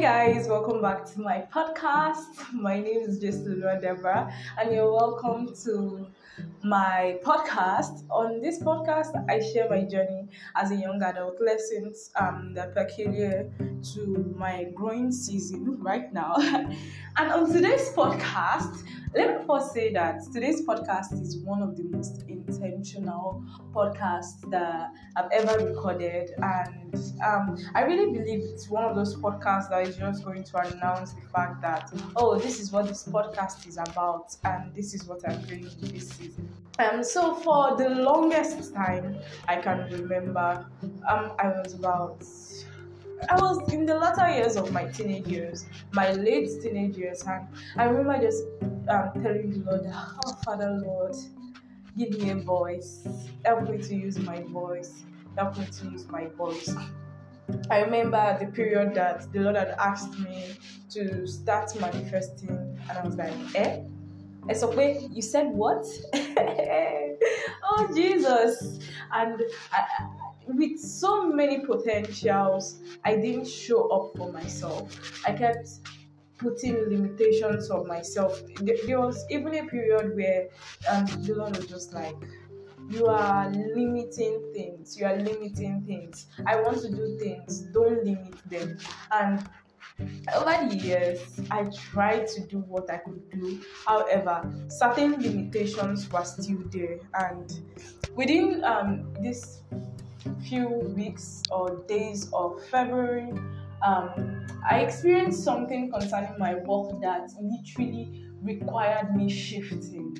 Hey guys, welcome back to my podcast. My name is Jessalua Deborah, and you're welcome to my podcast. On this podcast, I share my journey as a young adult, lessons um, that peculiar to my growing season right now. and on today's podcast, let me first say that today's podcast is one of the most intentional podcasts that I've ever recorded, and um, I really believe it's one of those podcasts that is just going to announce the fact that oh, this is what this podcast is about, and this is what I'm doing this season. Um, so for the longest time I can remember, um, I was about I was in the latter years of my teenage years, my late teenage years, and I remember just um, telling the Lord, Oh, Father Lord, give me a voice, help me to use my voice, help me to use my voice. I remember the period that the Lord had asked me to start manifesting, and I was like, Eh? It's okay. You said what? oh Jesus! And I, with so many potentials, I didn't show up for myself. I kept putting limitations on myself. There was even a period where um, Lord was just like, you are limiting things. You are limiting things. I want to do things. Don't limit them. And over the years, I tried to do what I could do. However, certain limitations were still there. And within um, this few weeks or days of February, um, I experienced something concerning my work that literally required me shifting.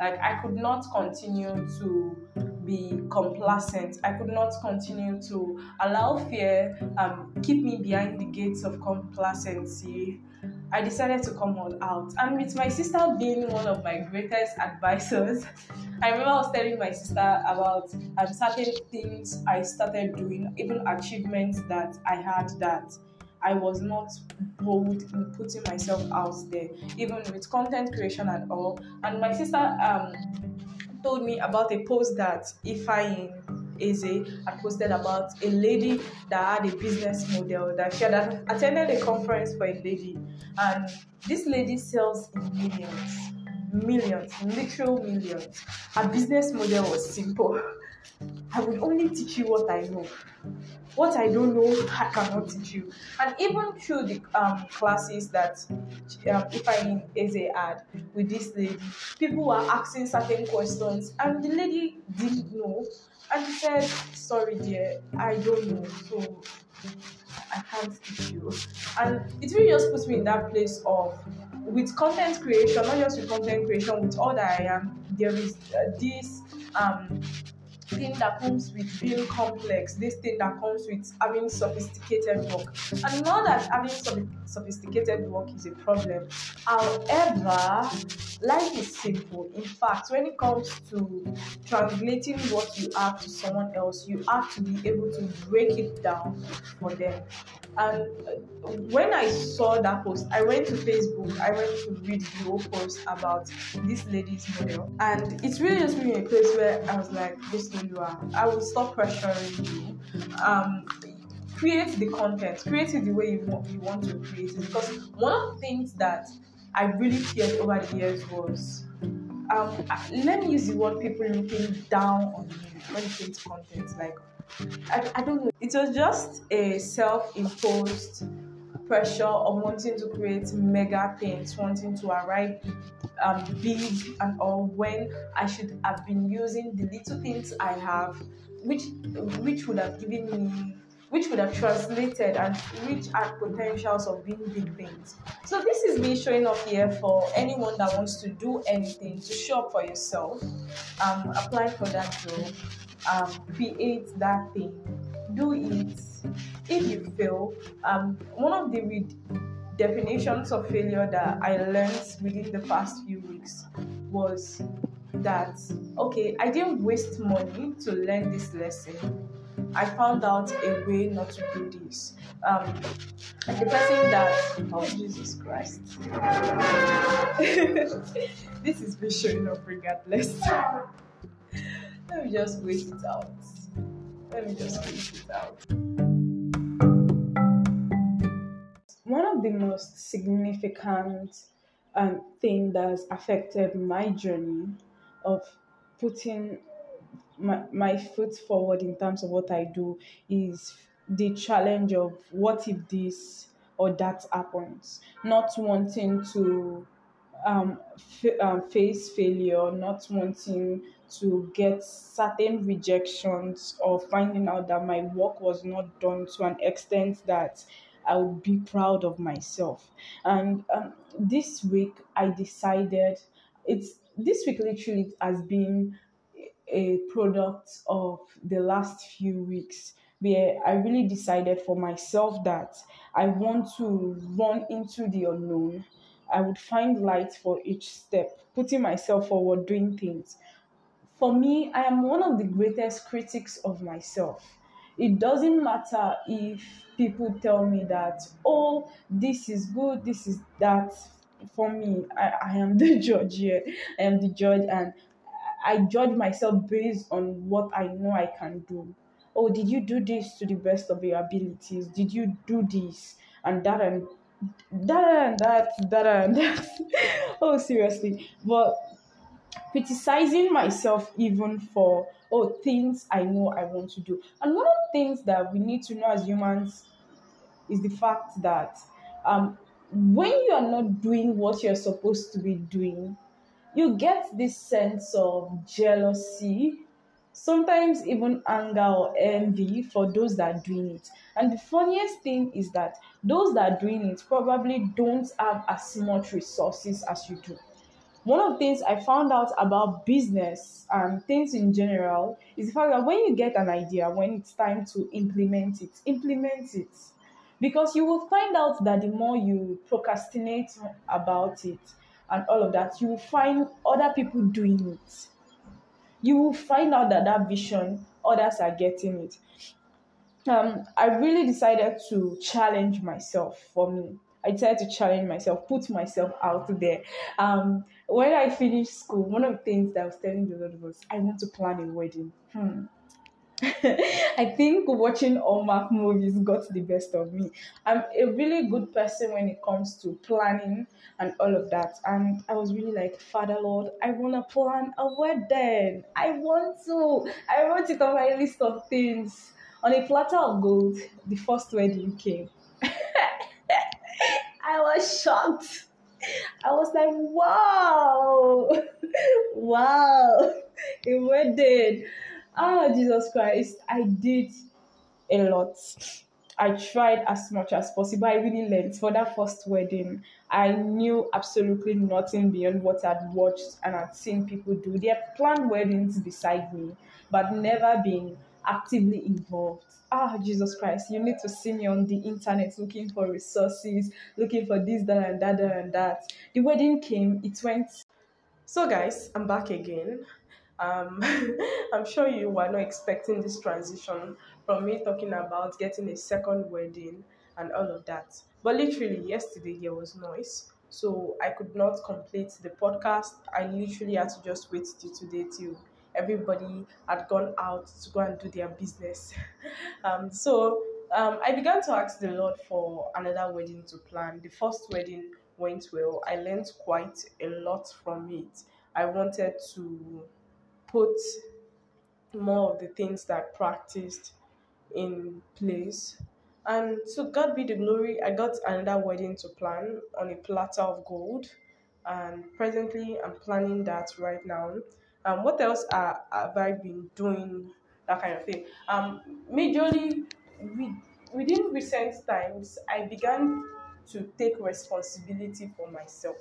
Like I could not continue to be complacent. I could not continue to allow fear um, keep me behind the gates of complacency. I decided to come all out. And with my sister being one of my greatest advisors, I remember I was telling my sister about um, certain things I started doing, even achievements that I had that I was not bold in putting myself out there, even with content creation and all. And my sister um, told me about a post that Ifeanyi Eze had posted about a lady that had a business model that she had attended a conference for a lady, and this lady sells in millions, millions, literal millions. Her business model was simple. I will only teach you what I know. What I don't know, I cannot teach you. And even through the um, classes that um, Ifeanyi Eze had with this lady, people were asking certain questions, and the lady didn't know. And she said, Sorry, dear, I don't know. So I can't teach you. And it really just puts me in that place of with content creation, not just with content creation, with all that I am, there is uh, this um thing that comes with being complex, this thing that comes with having sophisticated work. And not that having sophisticated work is a problem. However, life is simple. In fact, when it comes to translating what you have to someone else, you have to be able to break it down for them. And uh, when I saw that post, I went to Facebook, I went to read the whole post about this lady's model. And it's really just been a place where I was like, this you are. I will stop pressuring you. Um, create the content, create it the way you want, you want to create it. Because one of the things that I really feared over the years was um, let me use the word people looking down on you when comes to content. Like, I, I don't know. It was just a self imposed pressure of wanting to create mega things, wanting to arrive um, big and all when I should have been using the little things I have, which which would have given me which would have translated and which had potentials of being big things. So this is me showing up here for anyone that wants to do anything, to show up for yourself, um, apply for that job, um, create that thing, do it. If you fail, um, one of the definitions of failure that I learned within the past few weeks was that okay, I didn't waste money to learn this lesson I found out a way not to do this. Um, and the person that, oh Jesus Christ, this is me showing up regardless. Let me just wait it out. Let me just wait it out. one of the most significant um, thing that's affected my journey of putting my, my foot forward in terms of what I do is the challenge of what if this or that happens, not wanting to um, f- um, face failure, not wanting to get certain rejections or finding out that my work was not done to an extent that I would be proud of myself. And um, this week, I decided it's this week literally has been a product of the last few weeks where I really decided for myself that I want to run into the unknown. I would find light for each step, putting myself forward, doing things. For me, I am one of the greatest critics of myself. It doesn't matter if people tell me that, oh, this is good, this is that. For me, I, I am the judge here. I am the judge, and I judge myself based on what I know I can do. Oh, did you do this to the best of your abilities? Did you do this and that and that and that, that and that? oh, seriously. But criticizing myself even for oh things I know I want to do. And one of things that we need to know as humans is the fact that um, when you are not doing what you're supposed to be doing, you get this sense of jealousy, sometimes even anger or envy for those that are doing it. And the funniest thing is that those that are doing it probably don't have as much resources as you do. One of the things I found out about business and things in general is the fact that when you get an idea, when it's time to implement it, implement it. Because you will find out that the more you procrastinate about it, and all of that, you will find other people doing it. You will find out that that vision, others are getting it. Um, I really decided to challenge myself for me. I decided to challenge myself, put myself out there. Um, when I finished school, one of the things that I was telling the Lord was, I want to plan a wedding. Hmm. I think watching Hallmark movies got the best of me. I'm a really good person when it comes to planning and all of that. And I was really like, Father Lord, I want to plan a wedding. I want to. I wrote it on my list of things. On a platter of gold, the first wedding came. I was shocked. I was like, wow, wow, a wedding. Oh, Jesus Christ, I did a lot. I tried as much as possible. I really learned for that first wedding. I knew absolutely nothing beyond what I'd watched and I'd seen people do. They had planned weddings beside me, but never been actively involved. Ah, Jesus Christ, you need to see me on the internet looking for resources, looking for this, that, and that, that, and that. The wedding came, it went. So, guys, I'm back again. Um, I'm sure you were not expecting this transition from me talking about getting a second wedding and all of that. But literally, yesterday there was noise, so I could not complete the podcast. I literally had to just wait till today till everybody had gone out to go and do their business. um, so um, I began to ask the Lord for another wedding to plan. The first wedding went well. I learned quite a lot from it. I wanted to put more of the things that I practiced in place. And to God be the glory, I got another wedding to plan on a platter of gold. And presently, I'm planning that right now. Um, what else have I been doing? That kind of thing. Um, majorly, within recent times, I began to take responsibility for myself.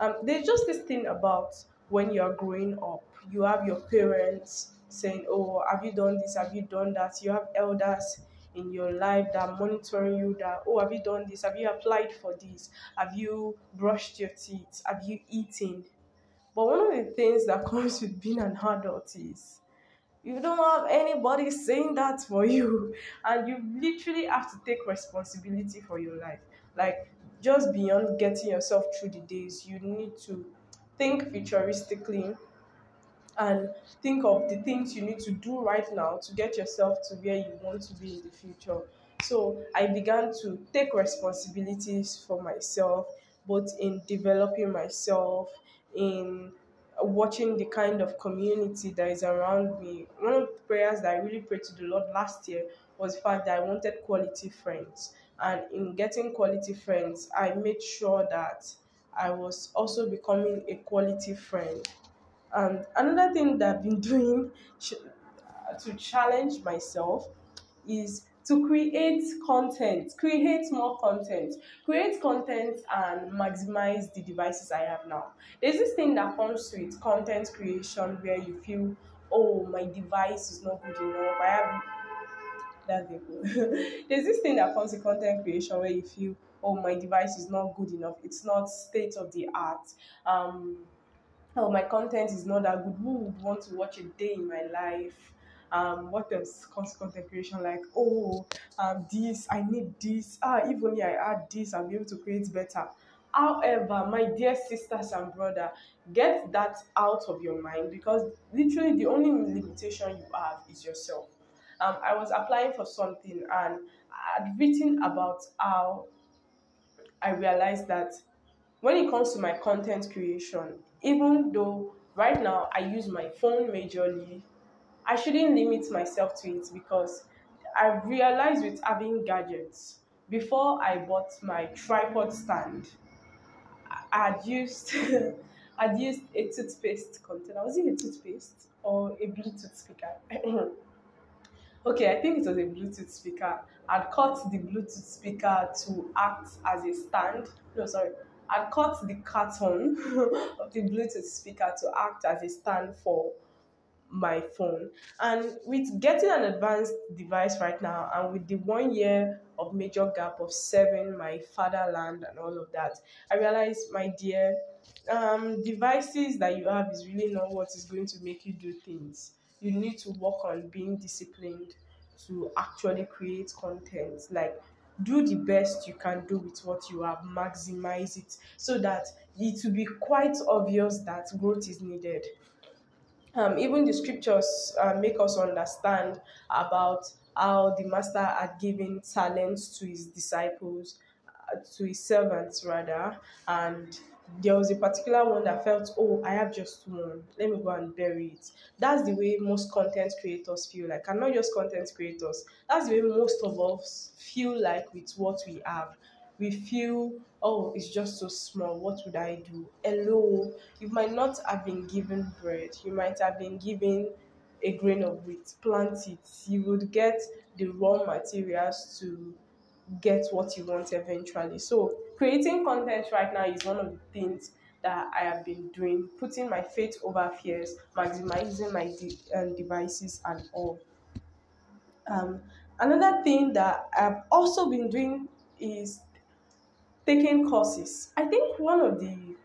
Um, there's just this thing about when you are growing up, you have your parents saying, Oh, have you done this? Have you done that? You have elders in your life that are monitoring you that, Oh, have you done this? Have you applied for this? Have you brushed your teeth? Have you eaten? But one of the things that comes with being an adult is you don't have anybody saying that for you, and you literally have to take responsibility for your life. Like, just beyond getting yourself through the days, you need to think futuristically and think of the things you need to do right now to get yourself to where you want to be in the future. So I began to take responsibilities for myself, both in developing myself, in watching the kind of community that is around me. One of the prayers that I really prayed to the Lord last year was the fact that I wanted quality friends. And in getting quality friends, I made sure that I was also becoming a quality friend. And another thing that I've been doing to challenge myself is to create content, create more content, create content and maximize the devices I have now. There's this thing that comes with content creation where you feel, oh, my device is not good enough. I have that's the There's this thing that comes with content creation where you feel, oh, my device is not good enough. It's not state of the art. Um, oh, my content is not that good. Who would want to watch a day in my life? um, what else content creation like oh um, this i need this ah if only i add this i'll be able to create better however my dear sisters and brother get that out of your mind because literally the only limitation you have is yourself um, i was applying for something and i had written about how i realized that when it comes to my content creation even though right now i use my phone majorly I shouldn't limit myself to it because I realized with having gadgets before I bought my tripod stand, I had used I'd used a toothpaste container. Was it a toothpaste or a Bluetooth speaker? okay, I think it was a Bluetooth speaker. I'd cut the Bluetooth speaker to act as a stand. No, sorry. I'd cut the carton of the Bluetooth speaker to act as a stand for my phone. And with getting an advanced device right now, and with the one year of major gap of serving my fatherland and all of that, I realized, my dear, um, devices that you have is really not what is going to make you do things. You need to work on being disciplined to actually create content. Like, do the best you can do with what you have, maximize it so that it will be quite obvious that growth is needed. Um, even the scriptures uh, make us understand about how the master had given talents to his disciples, uh, to his servants rather, and there was a particular one that felt, oh, I have just one. Let me go and bury it. That's the way most content creators feel like, and not just content creators. That's the way most of us feel like with what we have we feel, oh, it's just so small. What would I do? Hello, you might not have been given bread. You might have been given a grain of wheat. Plant it. You would get the raw materials to get what you want eventually. So, creating content right now is one of the things that I have been doing, putting my faith over fears, maximizing my de- um, devices and all. Um, another thing that I've also been doing is taking courses. I think one of the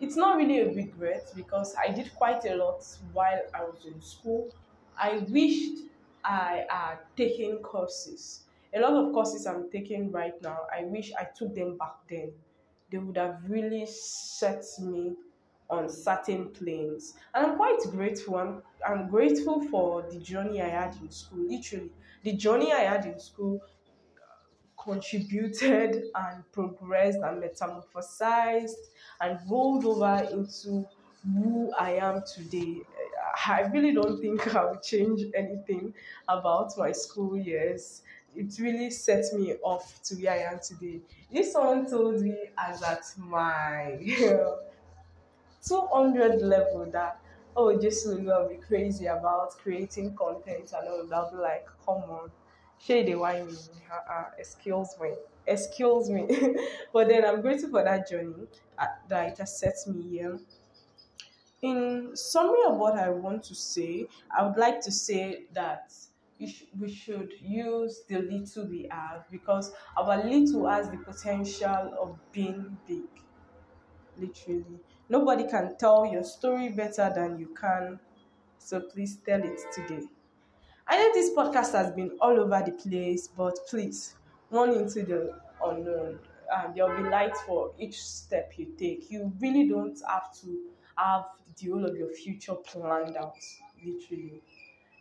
it's not really a regret because I did quite a lot while I was in school. I wished I had taken courses. A lot of courses I'm taking right now, I wish I took them back then. They would have really set me on certain planes. And I'm quite grateful. I'm, I'm grateful for the journey I had in school. Literally, the journey I had in school uh, contributed and progressed and metamorphosized and rolled over into who I am today. I really don't think I'll change anything about my school years. It really set me off to where I am today. If someone told me as at my 200 level that, oh, Jason will be crazy about creating content and all that, I'll be like, come on shade the wine me. Uh, excuse me. Excuse me. but then I'm grateful for that journey uh, that it has set me here. In summary of what I want to say, I would like to say that sh- we should use the little we have because our little has the potential of being big. Literally. Nobody can tell your story better than you can. So please tell it today. I know this podcast has been all over the place, but please, run into the unknown. Um, there will be light for each step you take. You really don't have to have the whole of your future planned out, literally.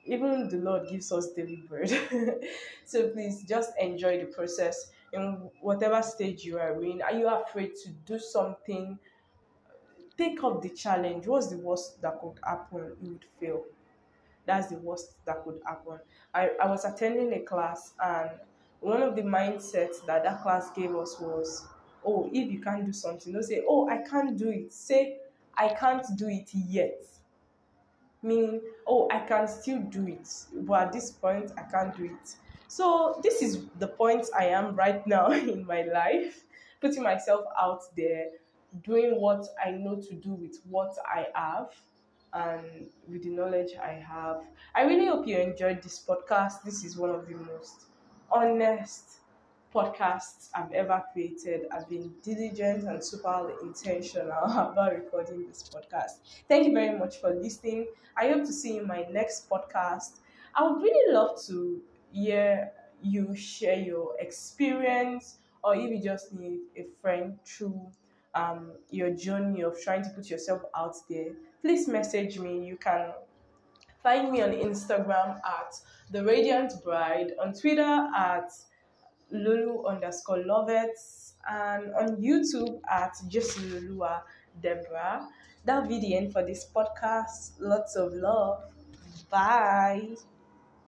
Even the Lord gives us daily bread. so please just enjoy the process in whatever stage you are in. Are you afraid to do something? Take up the challenge. What's the worst that could happen? You would fail. That's the worst that could happen. I, I was attending a class and one of the mindsets that that class gave us was, oh, if you can't do something, don't say, oh, I can't do it. Say, I can't do it yet meaning oh i can still do it but at this point i can't do it. So this is the point i am right now in my life putting myself out there doing what i know to do with what i have and with the knowledge i have. I really hope you enjoyed this podcast. This is one of the most honest podcasts I've ever created. I've been diligent and super intentional about recording this podcast. Thank you very much for listening. I hope to see you in my next podcast. I would really love to hear you share your experience or if you just need a friend through um, your journey of trying to put yourself out there, please message me. You can find me on Instagram at the Radiant Bride, on Twitter at Lulu underscore Lovets and on YouTube at just Lulua Deborah. That'll be the end for this podcast. Lots of love. Bye.